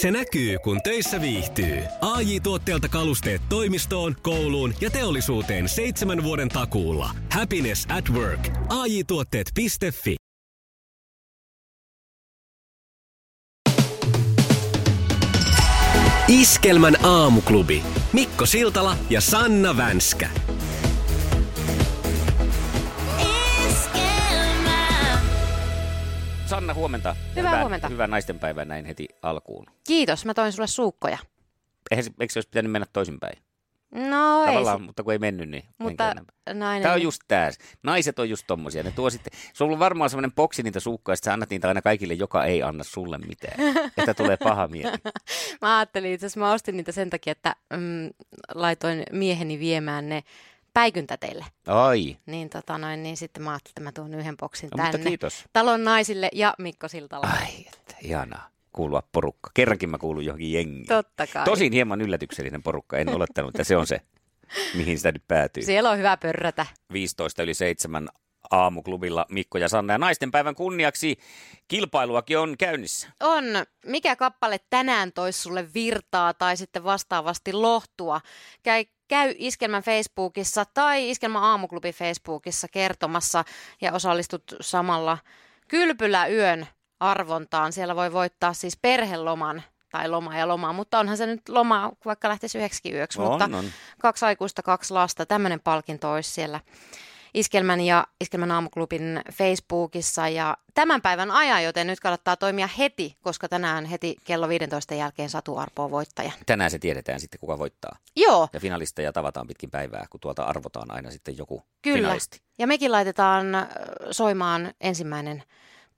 Se näkyy, kun töissä viihtyy. ai tuotteelta kalusteet toimistoon, kouluun ja teollisuuteen seitsemän vuoden takuulla. Happiness at work. ai tuotteetfi Iskelmän aamuklubi. Mikko Siltala ja Sanna Vänskä. Sanna, huomenta. Hyvää hyvää, huomenta. Hyvää naistenpäivää näin heti alkuun. Kiitos, mä toin sulle suukkoja. Eihän, se- eikö se olisi pitänyt mennä toisinpäin? No Tavallaan, ei. mutta kun ei mennyt, niin Mutta nainen... Tämä on just tää. Naiset on just tommosia. Ne tuo sitten, se on varmaan semmoinen boksi niitä suukkoja, että sä annat niitä aina kaikille, joka ei anna sulle mitään. että tulee paha mieli. Mä ajattelin itse asiassa, mä ostin niitä sen takia, että mm, laitoin mieheni viemään ne päikyntäteille. Ai, Niin, tota noin, niin sitten mä ajattelin, että mä tuon yhden boksin no, mutta tänne. kiitos. Talon naisille ja Mikko Siltala. Ai, että ihanaa kuulua porukka. Kerrankin mä kuulun johonkin jengiin. Totta kai. Tosin hieman yllätyksellinen porukka. En olettanut, että se on se, mihin sitä nyt päätyy. Siellä on hyvä pörrätä. 15 yli 7 aamuklubilla Mikko ja Sanna. Ja naisten päivän kunniaksi kilpailuakin on käynnissä. On. Mikä kappale tänään tois sulle virtaa tai sitten vastaavasti lohtua? Käy, käy Iskelmän Facebookissa tai Iskelmän aamuklubi Facebookissa kertomassa ja osallistut samalla Kylpylä yön arvontaan. Siellä voi voittaa siis perheloman tai loma ja loma, mutta onhan se nyt loma, vaikka lähtisi yhdeksi yöksi, mutta On, on. kaksi aikuista, kaksi lasta, tämmöinen palkinto olisi siellä Iskelmän ja Iskelmän aamuklubin Facebookissa ja tämän päivän ajan, joten nyt kannattaa toimia heti, koska tänään heti kello 15 jälkeen Satu Arpo on voittaja. Tänään se tiedetään sitten, kuka voittaa. Joo, Ja finalisteja tavataan pitkin päivää, kun tuolta arvotaan aina sitten joku kyllä. finalisti. Ja mekin laitetaan soimaan ensimmäinen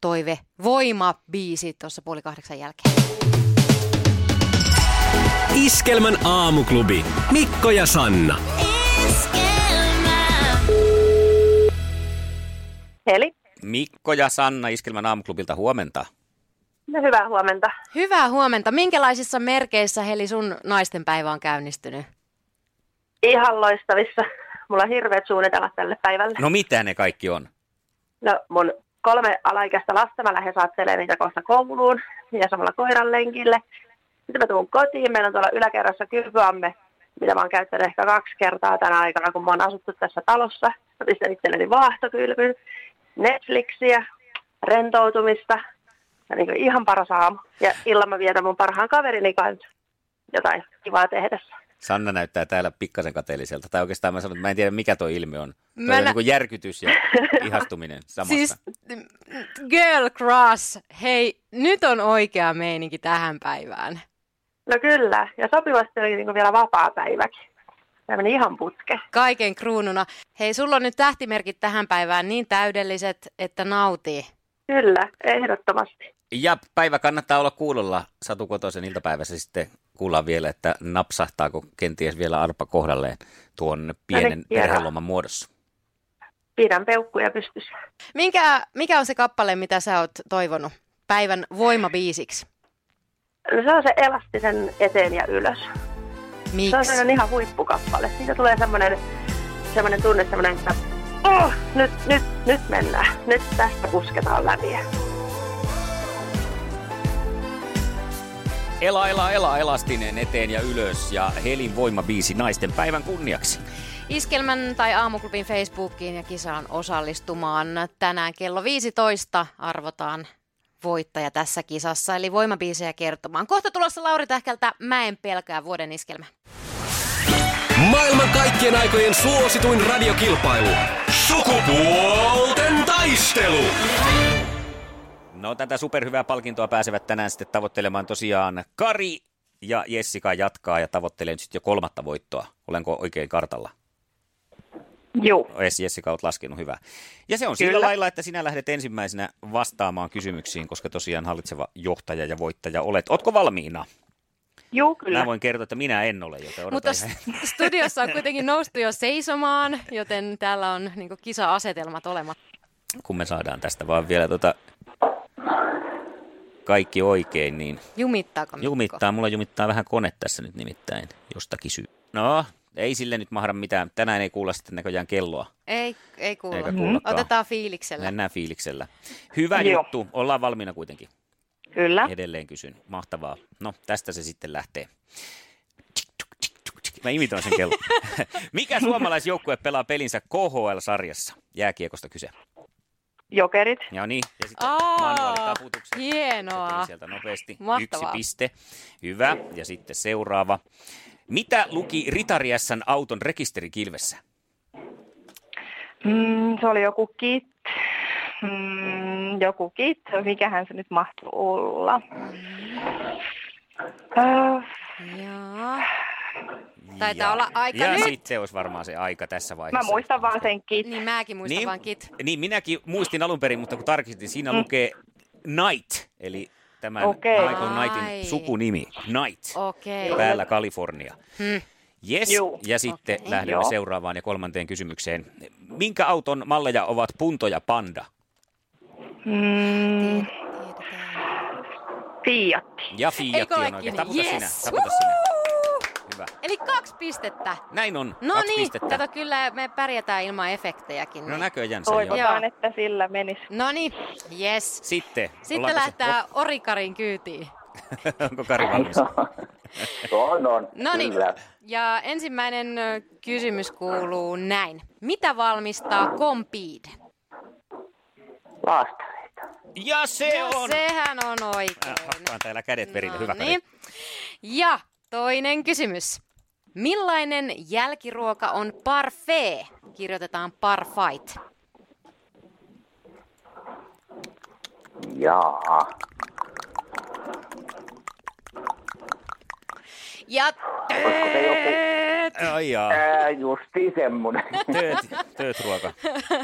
toive, voima-biisi tuossa puoli kahdeksan jälkeen. Iskelmän aamuklubi. Mikko ja Sanna. Heli. Mikko ja Sanna Iskelmän aamuklubilta huomenta. No, hyvää huomenta. Hyvää huomenta. Minkälaisissa merkeissä Heli sun naistenpäivä on käynnistynyt? Ihan loistavissa. Mulla on hirveät suunnitelmat tälle päivälle. No mitä ne kaikki on? No mun kolme alaikäistä lasta, mä lähden saattelemaan niitä kohta kouluun ja samalla koiran lenkille. Sitten mä tuun kotiin, meillä on tuolla yläkerrassa kylpyamme, mitä mä oon käyttänyt ehkä kaksi kertaa tänä aikana, kun mä oon asuttu tässä talossa. Mä pistän itselleni vaahtokylpyn, Netflixiä, rentoutumista ja niin ihan paras aamu. Ja illan mä vietän mun parhaan kaverini kanssa jotain kivaa tehdessä. Sanna näyttää täällä pikkasen kateelliselta. Tai oikeastaan mä sanon, että mä en tiedä mikä tuo ilme on. Toi Mä on nä- niin järkytys ja ihastuminen samassa. Siis girl crush, hei, nyt on oikea meininki tähän päivään. No kyllä, ja sopivasti oli niin vielä vapaa päiväkin. Tämä meni ihan putke. Kaiken kruununa. Hei, sulla on nyt tähtimerkit tähän päivään niin täydelliset, että nautii. Kyllä, ehdottomasti. Ja päivä kannattaa olla kuulolla Satu Kotosen iltapäivässä sitten kuullaan vielä, että napsahtaako kenties vielä arpa kohdalleen tuon pienen perheloman muodossa. Pidän peukkuja pystyssä. Minkä, mikä on se kappale, mitä sä oot toivonut päivän voimabiisiksi? No se on se elastisen eteen ja ylös. Se on Miksi? sellainen ihan huippukappale. Siitä tulee semmoinen, semmoinen tunne, semmoinen, että oh, nyt, nyt, nyt mennään. Nyt tästä pusketaan läpi. Ela, ela, ela, elastinen eteen ja ylös ja Helin voimabiisi naisten päivän kunniaksi. Iskelmän tai aamuklubin Facebookiin ja kisaan osallistumaan. Tänään kello 15 arvotaan voittaja tässä kisassa, eli voimabiisejä kertomaan. Kohta tulossa Lauri Tähkältä Mä en pelkää vuoden iskelmä. Maailman kaikkien aikojen suosituin radiokilpailu. Sukupuolten taistelu. No tätä superhyvää palkintoa pääsevät tänään sitten tavoittelemaan tosiaan Kari ja Jessica jatkaa ja tavoittelee nyt sitten jo kolmatta voittoa. Olenko oikein kartalla? Juu. Yes, Jessica, olet laskenut hyvä. Ja se on Kyllä. sillä lailla, että sinä lähdet ensimmäisenä vastaamaan kysymyksiin, koska tosiaan hallitseva johtaja ja voittaja olet. Otko valmiina? Juu, kyllä. Mä voin kertoa, että minä en ole, joten odotan Mutta ihan- st- studiossa on kuitenkin noustu jo seisomaan, joten täällä on niin kisa-asetelmat olemat. kun me saadaan tästä vaan vielä tota kaikki oikein, niin Jumittaako Mikko? jumittaa. Mulla jumittaa vähän kone tässä nyt nimittäin jostakin syy. No, ei sille nyt mahda mitään. Tänään ei kuulla sitten näköjään kelloa. Ei, ei kuulla. Eikä. Otetaan fiiliksellä. Mennään fiiliksellä. Hyvä Joo. juttu. Ollaan valmiina kuitenkin. Kyllä. Edelleen kysyn. Mahtavaa. No, tästä se sitten lähtee. Mä imitoin sen kello. Mikä suomalaisjoukkue pelaa pelinsä KHL-sarjassa? Jääkiekosta kyse. Jokerit. Ja niin, ja sitten Aa, manuaalitaputukset. hienoa. Sieltä nopeasti. Mahtavaa. Yksi piste. Hyvä. Ja sitten seuraava. Mitä luki Ritari S:n auton rekisterikilvessä? Mm, se oli joku kit. Mm, joku kit. Mikähän se nyt mahtuu olla? Öö, Joo. Taitaa ja, olla aika ja nyt. sitten olisi varmaan se aika tässä vaiheessa. mä muistan vaan sen kit. Niin mäkin muistan Niin, vaan kit. niin, minäkin muistin alun perin, mutta kun tarkistin, siinä Mm. lukee Knight, eli tämän Okei. Michael Knightin Ai. sukunimi, Knight, Okei. päällä Kalifornia. Hmm. Yes, Juu. ja sitten Okei. lähdemme Joo. seuraavaan ja kolmanteen kysymykseen. Minkä auton malleja ovat Punto ja Panda? Mm. Fiatti. Ja Fiat on oikein. Taputa Yes! sinä, taputa sinä. Eli kaksi pistettä. Näin on, No kaksi niin, pistettä. kato kyllä me pärjätään ilman efektejäkin. No niin. näköjään se joo. Toivotaan, että sillä menisi. No niin, yes. Sitten, Sitten ollaanko se- lähtää Orikarin kyytiin. Onko Kari valmis? On, on. No niin, Kyllä. ja ensimmäinen ö, kysymys kuuluu näin. Mitä valmistaa Compeed? Laastareita. Ja se on! Sehän on oikein. Äh, Hakkaan täällä kädet perille. Hyvä Kari. niin. Ja toinen kysymys. Millainen jälkiruoka on parfait? Kirjoitetaan parfait. Jaa. Ja joku... Ai jaa. Ää, justi semmonen. Tööt, tööt ruoka.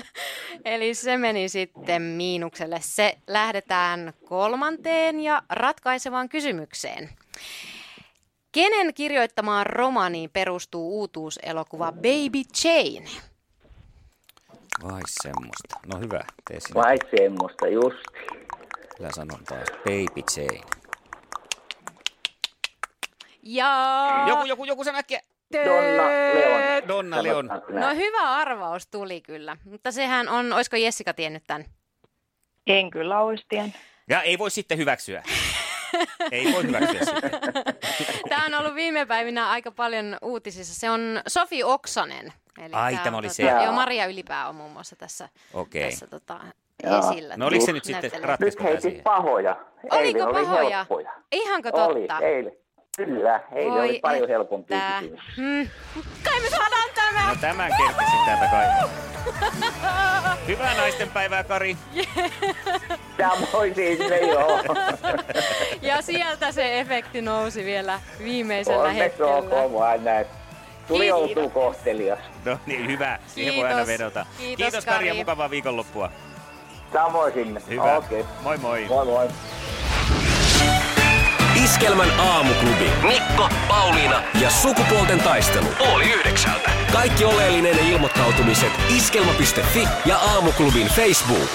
Eli se meni sitten miinukselle. Se lähdetään kolmanteen ja ratkaisevaan kysymykseen. Kenen kirjoittamaan romaniin perustuu uutuuselokuva Baby Jane? Vai semmoista. No hyvä, tee sinä. Vai semmoista, justi. Kyllä sanon taas. Baby Jane. Ja... Joku, joku, joku sen äkkiä. Donna Leon. Donna Leon. No hyvä arvaus tuli kyllä, mutta sehän on, olisiko Jessica tiennyt tämän? En kyllä olisi tiennyt. Ja ei voi sitten hyväksyä. Ei voi hyväksyä sitten. Tämä on ollut viime päivinä aika paljon uutisissa. Se on Sofi Oksanen. Eli Ai, tämä on oli tota, se. Joo, Maria Ylipää on muun muassa tässä, Okei. tässä tota, esillä. No oliko se nyt sitten ratkaisu Nyt heitit siihen? pahoja. Oliko eilen pahoja? Oli helppoja. Ihanko Oli, totta? eilen. Kyllä, eilen Voi oli paljon helpompi kysymys. Hmm. Kai me saadaan tämä! No tämän kerkisin täältä kaivaa. Hyvää naisten päivää, Kari. Samoin sinne joo. Ja sieltä se efekti nousi vielä viimeisellä Onneksi hetkellä. olkoon vaan näin. Tuli oltua kohtelias. No niin, hyvä. Siihen voi Kiitos. aina vedota. Kiitos, Kiitos Kari ja mukavaa viikonloppua. Samoin sinne. Hyvä. Okei. Moi moi. Moi moi. Iskelmän aamuklubi. Mikko, Pauliina ja sukupuolten taistelu. Oli yhdeksältä. Kaikki oleellinen ilmoittautumiset iskelma.fi ja aamuklubin Facebook.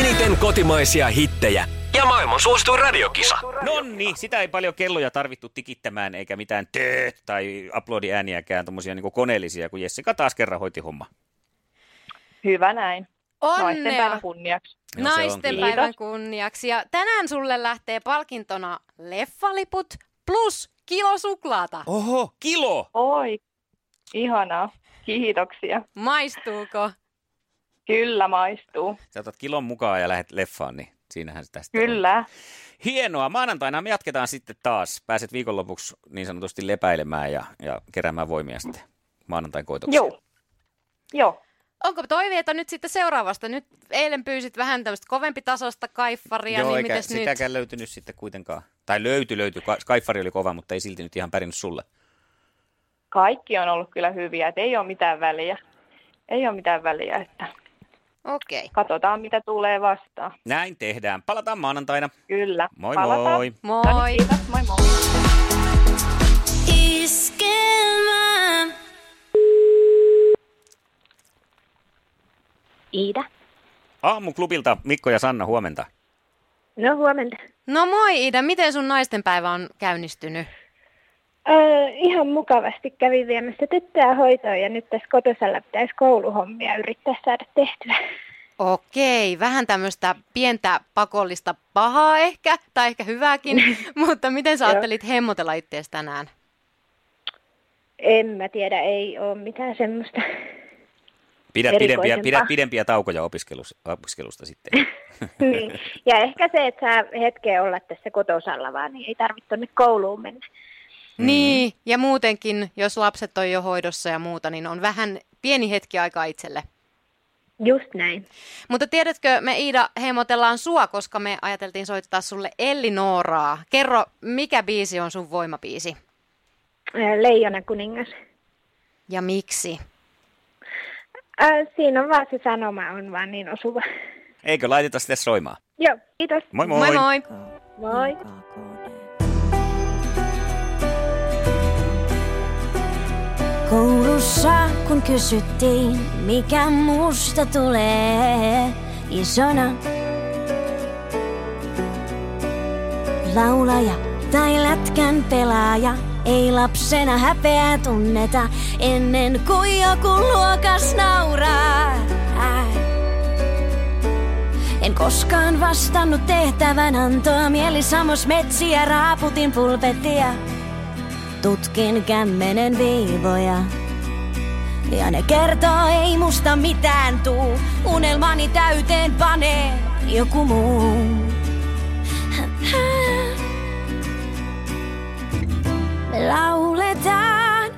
Eniten kotimaisia hittejä ja maailman suosituin radiokisa. Nonni, sitä ei paljon kelloja tarvittu tikittämään, eikä mitään tööt tai aplodiääniäkään, tommosia niinku koneellisia, kun Jessica taas kerran hoiti homma. Hyvä näin. Naisten Onnea! päivän kunniaksi. Joo, Naisten kyllä. päivän kunniaksi. Ja tänään sulle lähtee palkintona leffaliput plus kilo suklaata. Oho, kilo! Oi, ihanaa. Kiitoksia. Maistuuko? Kyllä maistuu. Sä otat kilon mukaan ja lähdet leffaan, niin siinähän se tästä on. Kyllä. Hienoa. Maanantaina me jatketaan sitten taas. Pääset viikonlopuksi niin sanotusti lepäilemään ja, ja keräämään voimia sitten maanantain koitoksi. Joo. Joo. Onko toiveita nyt sitten seuraavasta? Nyt eilen pyysit vähän tämmöistä kovempi tasosta kaiffaria, Joo, niin eikä mites nyt? sitäkään löytynyt sitten kuitenkaan. Tai löytyi, löytyi. Ka- Kaiffari oli kova, mutta ei silti nyt ihan pärjännyt sulle. Kaikki on ollut kyllä hyviä, että ei ole mitään väliä. Ei ole mitään väliä, että Okei. katsotaan mitä tulee vastaan. Näin tehdään. Palataan maanantaina. Kyllä. Moi Palataan. moi. No niin, Moi. kiitos. Moi moi. Iida. Aamuklubilta Mikko ja Sanna, huomenta. No huomenta. No moi Ida, miten sun naistenpäivä on käynnistynyt? Öö, ihan mukavasti kävin viemässä tyttöä hoitoon ja nyt tässä kotosalla pitäisi kouluhommia yrittää saada tehtyä. Okei, vähän tämmöistä pientä pakollista pahaa ehkä, tai ehkä hyvääkin, mutta miten sä ajattelit hemmotella ittees tänään? En mä tiedä, ei ole mitään semmoista. Pidät pidempiä, pidät pidempiä taukoja opiskelusta, opiskelusta sitten. niin. Ja ehkä se, että saa hetkeä olla tässä kotosalla vaan, niin ei tarvitse tuonne kouluun mennä. Mm. Niin, ja muutenkin, jos lapset on jo hoidossa ja muuta, niin on vähän pieni hetki aikaa itselle. Just näin. Mutta tiedätkö, me Iida hemotellaan sua, koska me ajateltiin soittaa sulle Elli Nooraa. Kerro, mikä biisi on sun voimabiisi Ää, Leijona kuningas. ja miksi? Ää, siinä on vaan se sanoma, on vaan niin osuva. Eikö laiteta sitten soimaan? Joo, kiitos. Moi moi! moi. moi. Moi. Koulussa kun kysyttiin, mikä musta tulee isona. Laulaja tai lätkän pelaaja, ei lapsena häpeää tunneta ennen kuin joku luokas nauraa. En koskaan vastannut tehtävän antoa, mieli samos metsiä, raaputin pulpettia. Tutkin kämmenen viivoja. Ja ne kertoo, ei musta mitään tuu. Unelmani täyteen panee joku muu. Lauletaan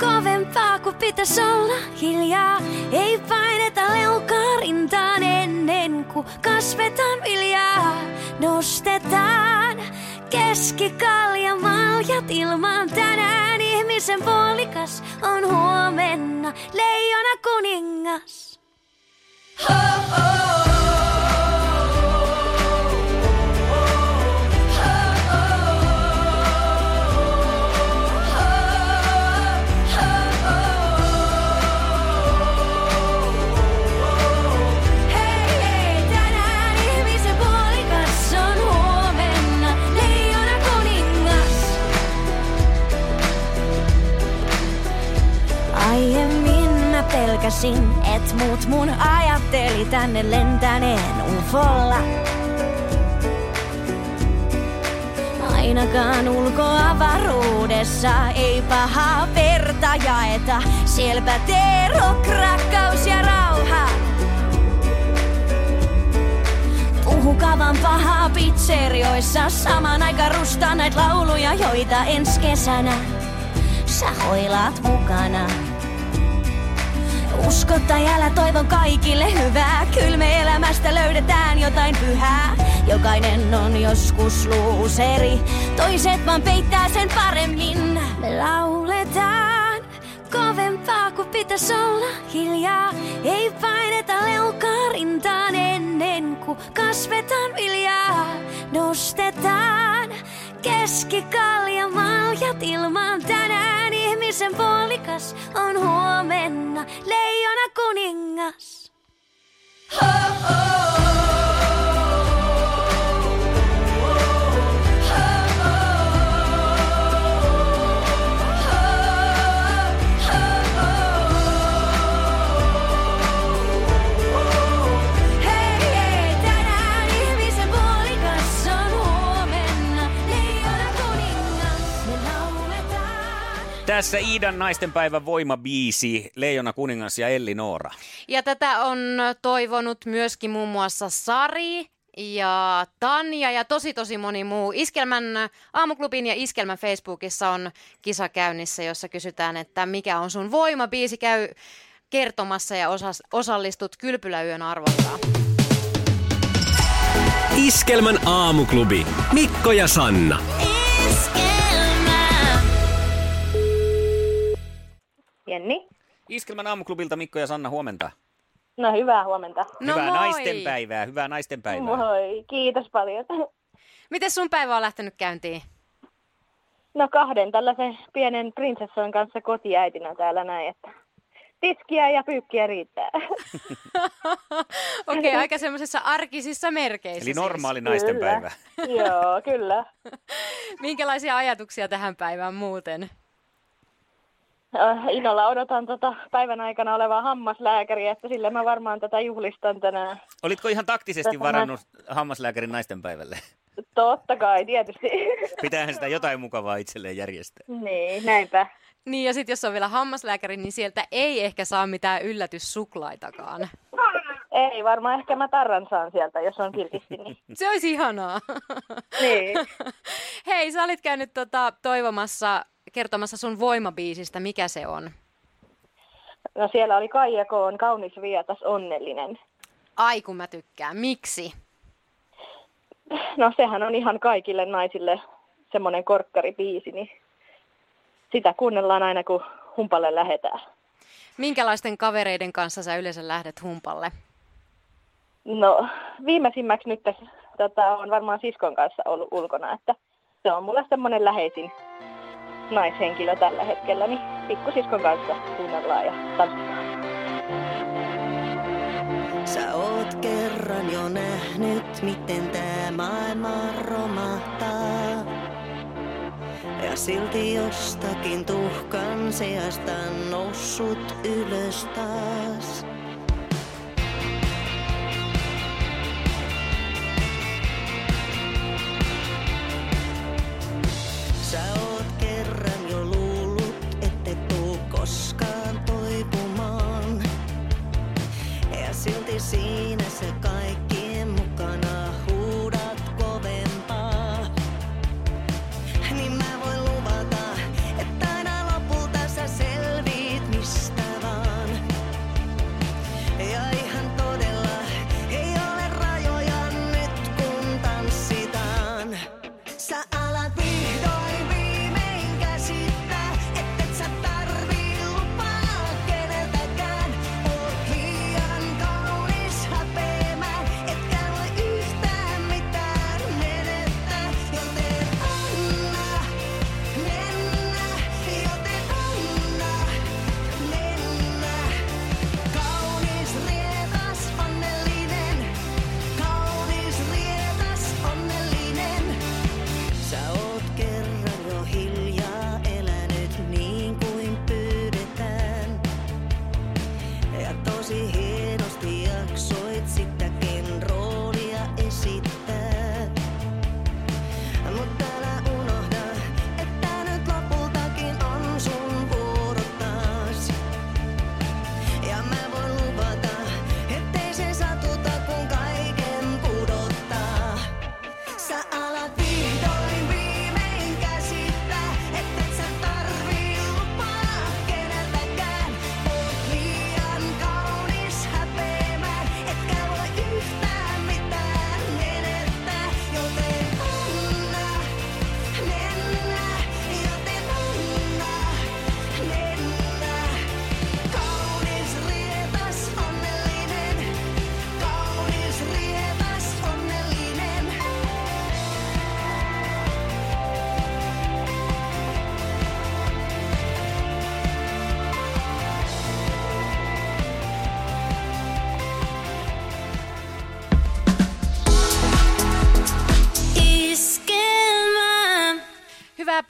kovempaa kuin pitäis olla hiljaa. Ei paineta leukaa rintaan ennen kuin kasvetaan viljaa. Nostetaan keskikalja maljat ilmaan tänään. Ihmisen puolikas on huomenna leijona kuningas. Hei, pelkäsin, et muut mun ajatteli tänne lentäneen ufolla. Ainakaan ulkoavaruudessa ei pahaa verta jaeta. Sielpä terok, rakkaus ja rauha. Puhukavan pahaa pizzerioissa Saman aikaan rustaa näitä lauluja, joita ensi kesänä Sä hoilaat mukana Usko tai älä toivon kaikille hyvää. Kyllä me elämästä löydetään jotain pyhää. Jokainen on joskus luuseri. Toiset vaan peittää sen paremmin. Me lauletaan kovempaa kuin pitäis olla. Hiljaa Ei paineta leukaa rintaan ennen kuin kasvetaan viljaa. Nostetaan keskikalja maljat ilmaan tänään Ihmisen puolikas on huomenna leijona kuningas. Hei, Tässä Iidan naistenpäivän voimabiisi, Leijona kuningas ja Elli Noora. Ja tätä on toivonut myöskin muun muassa Sari ja Tanja ja tosi tosi moni muu. Iskelmän aamuklubin ja Iskelmän Facebookissa on kisa käynnissä, jossa kysytään, että mikä on sun voimabiisi. Käy kertomassa ja osas, osallistut kylpyläyön arvontaan. Iskelmän aamuklubi. Mikko ja Sanna. Jenni? Iskelmän aamuklubilta Mikko ja Sanna, huomenta. No hyvää huomenta. No hyvää moi. naistenpäivää, hyvää naistenpäivää. Moi, kiitos paljon. Miten sun päivä on lähtenyt käyntiin? No kahden tällaisen pienen prinsessan kanssa kotiäitinä täällä näin, että tiskiä ja pyykkiä riittää. Okei, okay, aika semmoisessa arkisissa merkeissä Eli siis. normaali naistenpäivä. Kyllä. Joo, kyllä. Minkälaisia ajatuksia tähän päivään muuten? Äh, innolla odotan tota päivän aikana olevaa hammaslääkäriä, että sille mä varmaan tätä juhlistan tänään. Olitko ihan taktisesti Tätä varannut hammaslääkärin naisten päivälle? Totta kai, tietysti. Pitäähän sitä jotain mukavaa itselleen järjestää. niin, näinpä. Niin ja sitten jos on vielä hammaslääkäri, niin sieltä ei ehkä saa mitään yllätyssuklaitakaan. Ei, varmaan ehkä mä tarran saan sieltä, jos on kiltisti. Niin. Se olisi ihanaa. niin. Hei, sä olit käynyt tota, toivomassa, kertomassa sun voimabiisistä. Mikä se on? No siellä oli Kaija Koon kaunis vietas onnellinen. Ai kun mä tykkään. Miksi? No sehän on ihan kaikille naisille semmoinen korkkaribiisi, niin sitä kuunnellaan aina kun humpalle lähetään. Minkälaisten kavereiden kanssa sä yleensä lähdet humpalle? No viimeisimmäksi nyt tässä, tota, on varmaan siskon kanssa ollut ulkona, että se on mulle semmoinen läheisin naishenkilö tällä hetkellä, niin pikkusiskon kanssa kuunnellaan ja tanssitaan. Sä oot kerran jo nähnyt, miten tää maailma romahtaa. Ja silti jostakin tuhkan seasta noussut ylös taas.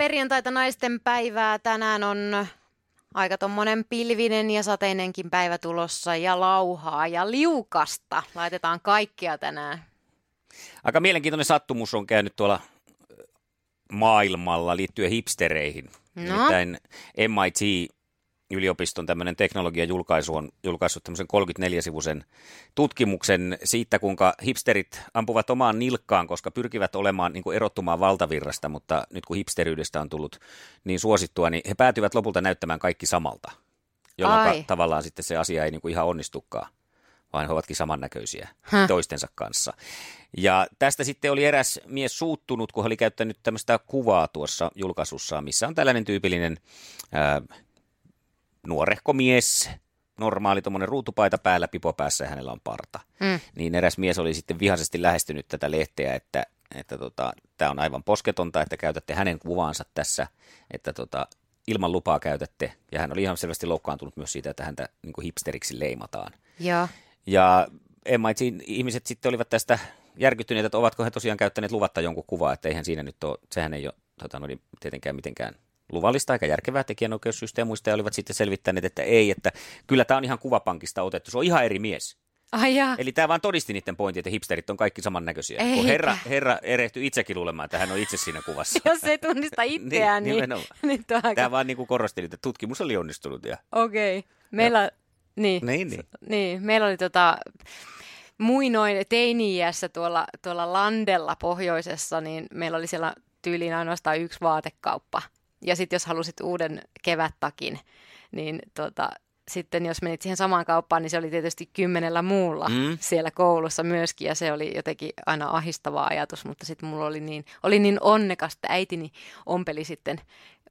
Perjantaita naisten päivää. Tänään on aika tommonen pilvinen ja sateinenkin päivä tulossa ja lauhaa ja liukasta. Laitetaan kaikkea tänään. Aika mielenkiintoinen sattumus on käynyt tuolla maailmalla liittyen hipstereihin. No. Nimittäin MIT yliopiston tämmöinen teknologiajulkaisu on julkaissut tämmöisen 34-sivuisen tutkimuksen siitä, kuinka hipsterit ampuvat omaan nilkkaan, koska pyrkivät olemaan niin kuin erottumaan valtavirrasta, mutta nyt kun hipsteriydestä on tullut niin suosittua, niin he päätyvät lopulta näyttämään kaikki samalta, jolloin tavallaan sitten se asia ei niin kuin ihan onnistukaan vaan he ovatkin samannäköisiä Häh. toistensa kanssa. Ja tästä sitten oli eräs mies suuttunut, kun hän oli käyttänyt tämmöistä kuvaa tuossa julkaisussa, missä on tällainen tyypillinen ää, nuorehko mies, normaali tuommoinen ruutupaita päällä, pipo päässä ja hänellä on parta. Mm. Niin eräs mies oli sitten vihaisesti lähestynyt tätä lehteä, että että tota, tämä on aivan posketonta, että käytätte hänen kuvaansa tässä, että tota, ilman lupaa käytätte. Ja hän oli ihan selvästi loukkaantunut myös siitä, että häntä niin kuin hipsteriksi leimataan. Joo. Ja MIT-ihmiset sitten olivat tästä järkyttyneitä, että ovatko he tosiaan käyttäneet luvatta jonkun kuvaa, että eihän siinä nyt ole, sehän ei ole tota, no, tietenkään mitenkään luvallista eikä järkevää tekijänoikeussysteemuista ja olivat sitten selvittäneet, että ei, että kyllä tämä on ihan kuvapankista otettu, se on ihan eri mies. Ai jaa. Eli tämä vaan todisti niiden pointin, että hipsterit on kaikki samannäköisiä. Kun Eikä. herra, herra erehtyi itsekin luulemaan, että hän on itse siinä kuvassa. Jos ei tunnista itseään, niin, niin tuo aika... Tämä vaan niin kuin korosteli, että tutkimus oli onnistunut. Ja... Okei. Okay. Meillä, niin, Niin, niin. niin, meillä oli tota, muinoin teini-iässä tuolla, tuolla Landella pohjoisessa, niin meillä oli siellä tyyliin ainoastaan yksi vaatekauppa. Ja sitten jos halusit uuden kevättakin, niin tota, sitten jos menit siihen samaan kauppaan, niin se oli tietysti kymmenellä muulla Mm. siellä koulussa myöskin, ja se oli jotenkin aina ahistava ajatus, mutta sitten mulla oli niin, oli niin onnekas, että äitini ompeli sitten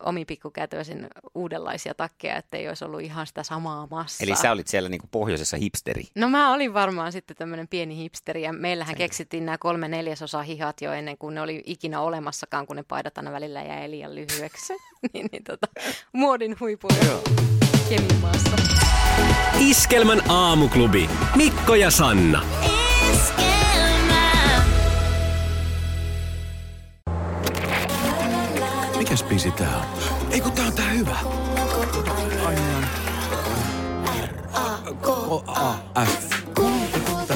omi pikkukätöisin uudenlaisia takkeja, että ei olisi ollut ihan sitä samaa massaa. Eli sä olit siellä niin kuin pohjoisessa hipsteri. No mä olin varmaan sitten tämmöinen pieni hipsteri ja meillähän keksittiin nämä kolme neljäsosa hihat jo ennen kuin ne oli ikinä olemassakaan, kun ne paidat aina välillä jäi liian lyhyeksi. niin, niin tota, muodin huipulla Kemimaassa. Iskelmän aamuklubi. Mikko ja Sanna. Mikäs biisi tää on? Ei kun tää on tää hyvä. K-A-F. Tässä